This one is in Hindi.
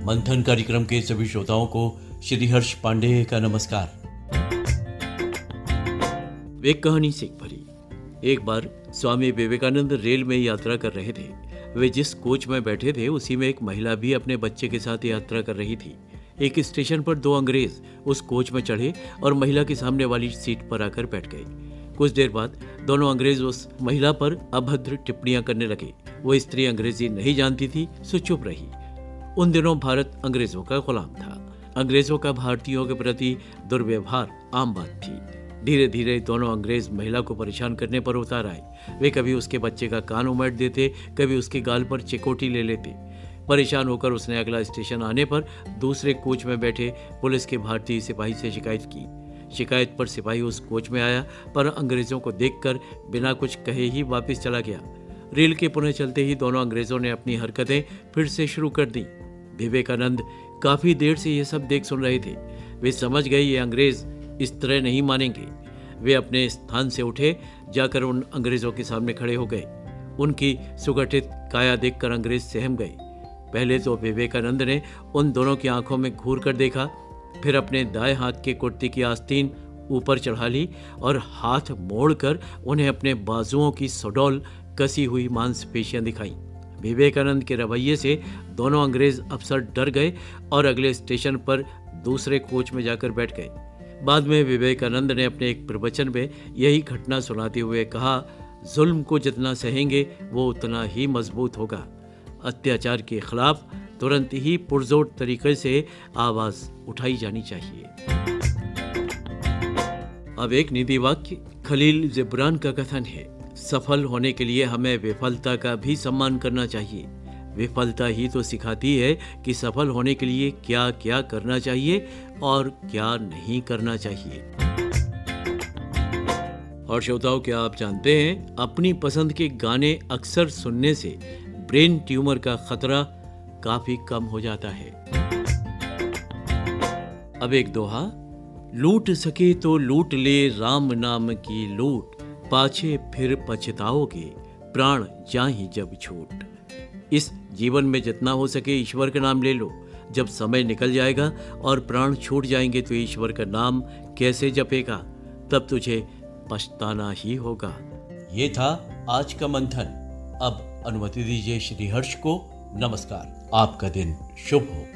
मंथन कार्यक्रम के सभी श्रोताओं को श्री हर्ष पांडे का नमस्कार। एक कहानी सीख भरी एक बार स्वामी विवेकानंद रेल में यात्रा कर रहे थे। वे जिस कोच में बैठे थे, उसी में एक महिला भी अपने बच्चे के साथ यात्रा कर रही थी। एक स्टेशन पर दो अंग्रेज़ उस कोच में चढ़े और महिला के सामने वाली सीट पर आकर बैठ गए। कुछ देर बाद दोनों अंग्रेज़ उस महिला पर अभद्र टिप्पणियाँ करने लगे। वो स्त्री अंग्रेज़ी नहीं जानती थी, सो चुप रही। उन दिनों भारत अंग्रेज़ों का गुलाम था। अंग्रेज़ों का भारतीयों के प्रति दुर्व्यवहार आम बात थी। धीरे धीरे दोनों अंग्रेज़ महिला को परेशान करने पर उतार आए। वे कभी उसके बच्चे का कान उमट देते, कभी उसके गाल पर चिकोटी ले लेते। परेशान होकर उसने अगला स्टेशन आने पर दूसरे कोच में बैठे पुलिस के भारतीय सिपाही से शिकायत की। शिकायत पर सिपाही उस कोच में आया, पर अंग्रेज़ों को देखकर बिना कुछ कहे ही वापस चला गया। रेल के पुनः चलते ही दोनों अंग्रेज़ों ने अपनी हरकतें फिर से शुरू कर दी। विवेकानंद काफ़ी देर से ये सब देख सुन रहे थे। वे समझ गए ये अंग्रेज़ इस तरह नहीं मानेंगे। वे अपने स्थान से उठे, जाकर उन अंग्रेज़ों के सामने खड़े हो गए। उनकी सुगठित काया देखकर अंग्रेज़ सहम गए। पहले तो विवेकानंद ने उन दोनों की आँखों में घूर कर देखा, फिर अपने दाएँ हाथ के कुर्ती की आस्तीन ऊपर चढ़ा ली और हाथ मोड़कर उन्हें अपने बाजुओं की सडौल कसी हुई मांसपेशियाँ दिखाई। विवेकानंद के रवैये से दोनों अंग्रेज़ अफसर डर गए और अगले स्टेशन पर दूसरे कोच में जाकर बैठ गए। बाद में विवेकानंद ने अपने एक प्रवचन में यही घटना सुनाते हुए कहा, जुल्म को जितना सहेंगे, वो उतना ही मज़बूत होगा। अत्याचार के खिलाफ तुरंत ही पुरजोर तरीके से आवाज़ उठाई जानी चाहिए। अब एक निधि वाक्य, खलील जिब्रान का कथन है। सफल होने के लिए हमें विफलता का भी सम्मान करना चाहिए। विफलता ही तो सिखाती है कि सफल होने के लिए क्या क्या करना चाहिए और क्या नहीं करना चाहिए। और श्रोताओं, क्या आप जानते हैं, अपनी पसंद के गाने अक्सर सुनने से ब्रेन ट्यूमर का खतरा काफ़ी कम हो जाता है। अब एक दोहा, लूट सके तो लूट ले राम नाम की लूट। पाछे फिर पछताओगे, प्राण जा ही जब छूट। इस जीवन में जितना हो सके ईश्वर का नाम ले लो। जब समय निकल जाएगा और प्राण छूट जाएँगे तो ईश्वर का नाम कैसे जपेगा, तब तुझे पछताना ही होगा। ये था आज का मंथन। अब अनुमति दीजिए श्री हर्ष को। नमस्कार। आपका दिन शुभ हो।